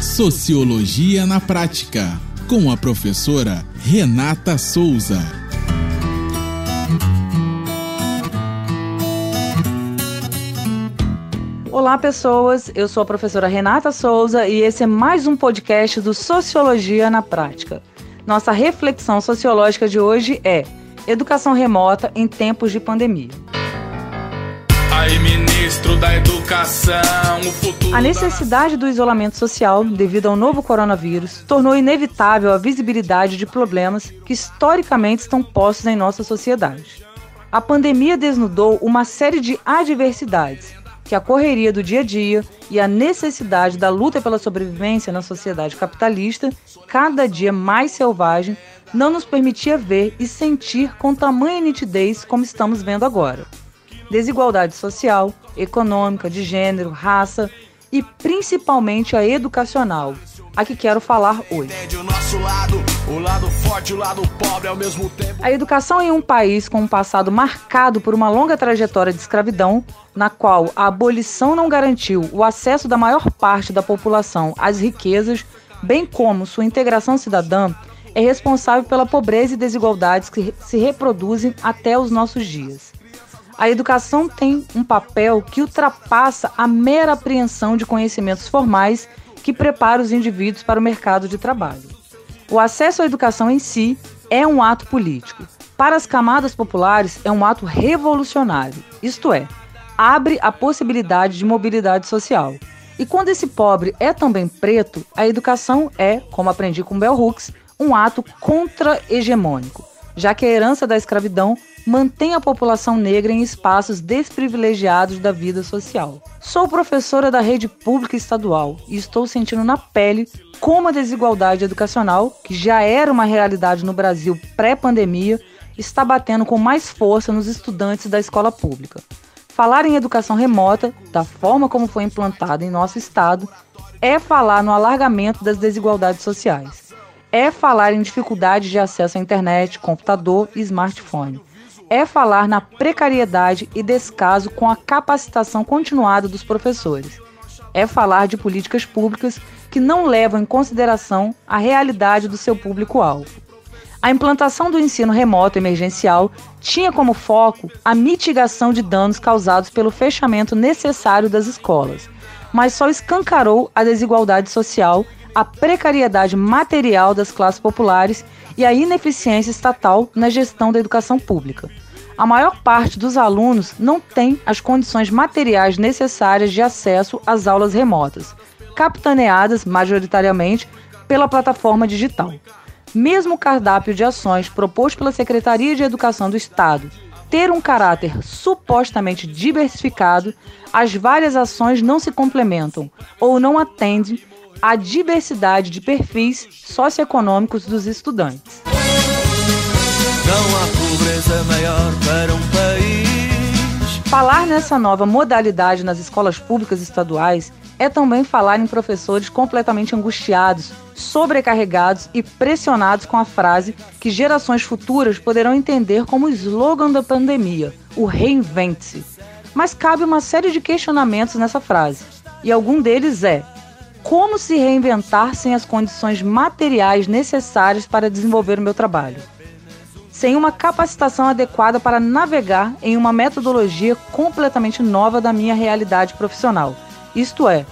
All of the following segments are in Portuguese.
Sociologia na Prática, com a professora Renata Souza. Olá, pessoas. Eu sou a professora Renata Souza e esse é mais um podcast do Sociologia na Prática. Nossa reflexão sociológica de hoje é Educação remota em tempos de pandemia. Aí, ministro da Educação, o futuro. A necessidade do isolamento social, devido ao novo coronavírus, tornou inevitável a visibilidade de problemas que historicamente estão postos em nossa sociedade. A pandemia desnudou uma série de adversidades que a correria do dia a dia e a necessidade da luta pela sobrevivência na sociedade capitalista, cada dia mais selvagem, não nos permitia ver e sentir com tamanha nitidez como estamos vendo agora desigualdade social, econômica, de gênero, raça e principalmente a educacional, a que quero falar hoje. A educação em um país com um passado marcado por uma longa trajetória de escravidão, na qual a abolição não garantiu o acesso da maior parte da população às riquezas, bem como sua integração cidadã, é responsável pela pobreza e desigualdades que se reproduzem até os nossos dias. A educação tem um papel que ultrapassa a mera apreensão de conhecimentos formais que prepara os indivíduos para o mercado de trabalho. O acesso à educação em si é um ato político. Para as camadas populares, é um ato revolucionário, isto é, abre a possibilidade de mobilidade social. E quando esse pobre é também preto, a educação é, como aprendi com Bell Hooks, um ato contra-hegemônico, já que a herança da escravidão mantém a população negra em espaços desprivilegiados da vida social. Sou professora da rede pública estadual e estou sentindo na pele como a desigualdade educacional, que já era uma realidade no Brasil pré-pandemia, está batendo com mais força nos estudantes da escola pública. Falar em educação remota, da forma como foi implantada em nosso estado, é falar no alargamento das desigualdades sociais. É falar em dificuldade de acesso à internet, computador e smartphone é falar na precariedade e descaso com a capacitação continuada dos professores. É falar de políticas públicas que não levam em consideração a realidade do seu público-alvo. A implantação do ensino remoto emergencial tinha como foco a mitigação de danos causados pelo fechamento necessário das escolas, mas só escancarou a desigualdade social, a precariedade material das classes populares e a ineficiência estatal na gestão da educação pública a maior parte dos alunos não tem as condições materiais necessárias de acesso às aulas remotas, capitaneadas majoritariamente pela plataforma digital. Mesmo o cardápio de ações proposto pela Secretaria de Educação do Estado ter um caráter supostamente diversificado, as várias ações não se complementam ou não atendem à diversidade de perfis socioeconômicos dos estudantes. Não há pobreza maior para um país. Falar nessa nova modalidade nas escolas públicas estaduais é também falar em professores completamente angustiados, sobrecarregados e pressionados com a frase que gerações futuras poderão entender como o slogan da pandemia, o reinvente-se. Mas cabe uma série de questionamentos nessa frase, e algum deles é: como se reinventar sem as condições materiais necessárias para desenvolver o meu trabalho? sem uma capacitação adequada para navegar em uma metodologia completamente nova da minha realidade profissional, isto é,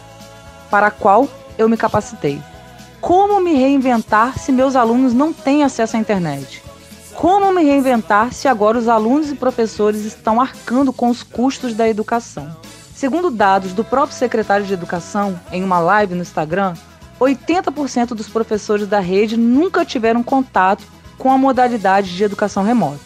para a qual eu me capacitei. Como me reinventar se meus alunos não têm acesso à internet? Como me reinventar se agora os alunos e professores estão arcando com os custos da educação? Segundo dados do próprio secretário de Educação, em uma live no Instagram, 80% dos professores da rede nunca tiveram contato com a modalidade de educação remota.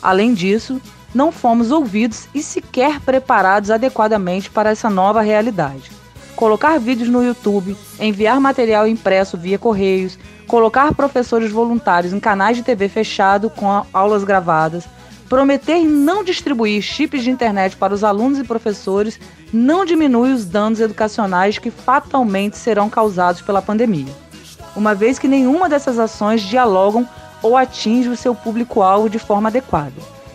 Além disso, não fomos ouvidos e sequer preparados adequadamente para essa nova realidade. Colocar vídeos no YouTube, enviar material impresso via correios, colocar professores voluntários em canais de TV fechado com aulas gravadas, prometer não distribuir chips de internet para os alunos e professores não diminui os danos educacionais que fatalmente serão causados pela pandemia, uma vez que nenhuma dessas ações dialogam ou atinge o seu público-alvo de forma adequada.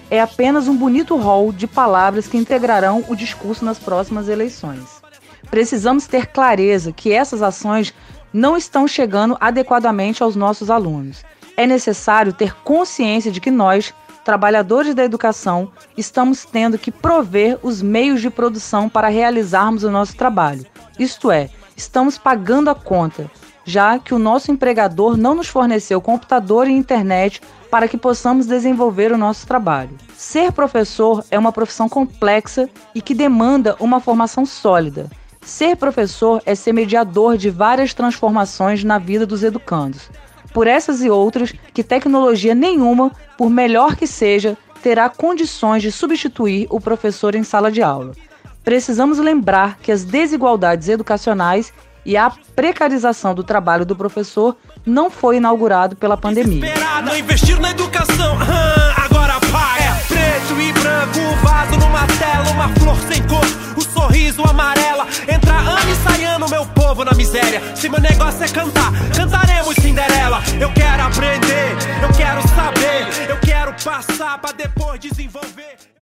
É apenas um bonito rol de palavras que integrarão o discurso nas próximas eleições. Precisamos ter clareza que essas ações não estão chegando adequadamente aos nossos alunos. É necessário ter consciência de que nós, trabalhadores da educação, estamos tendo que prover os meios de produção para realizarmos o nosso trabalho. Isto é, estamos pagando a conta, já que o nosso empregador não nos forneceu computador e internet para que possamos desenvolver o nosso trabalho. Ser professor é uma profissão complexa e que demanda uma formação sólida. Ser professor é ser mediador de várias transformações na vida dos educandos. Por essas e outras, que tecnologia nenhuma, por melhor que seja, terá condições de substituir o professor em sala de aula. Precisamos lembrar que as desigualdades educacionais e a precarização do trabalho do professor não foi inaugurado pela pandemia. Não investir na educação, agora paga. É preto e branco, vaso numa tela, uma flor sem cor, o sorriso amarela meu povo na miséria. Se meu negócio é cantar, cantaremos Cinderela. Eu quero aprender, eu quero saber, eu quero passar pra depois desenvolver.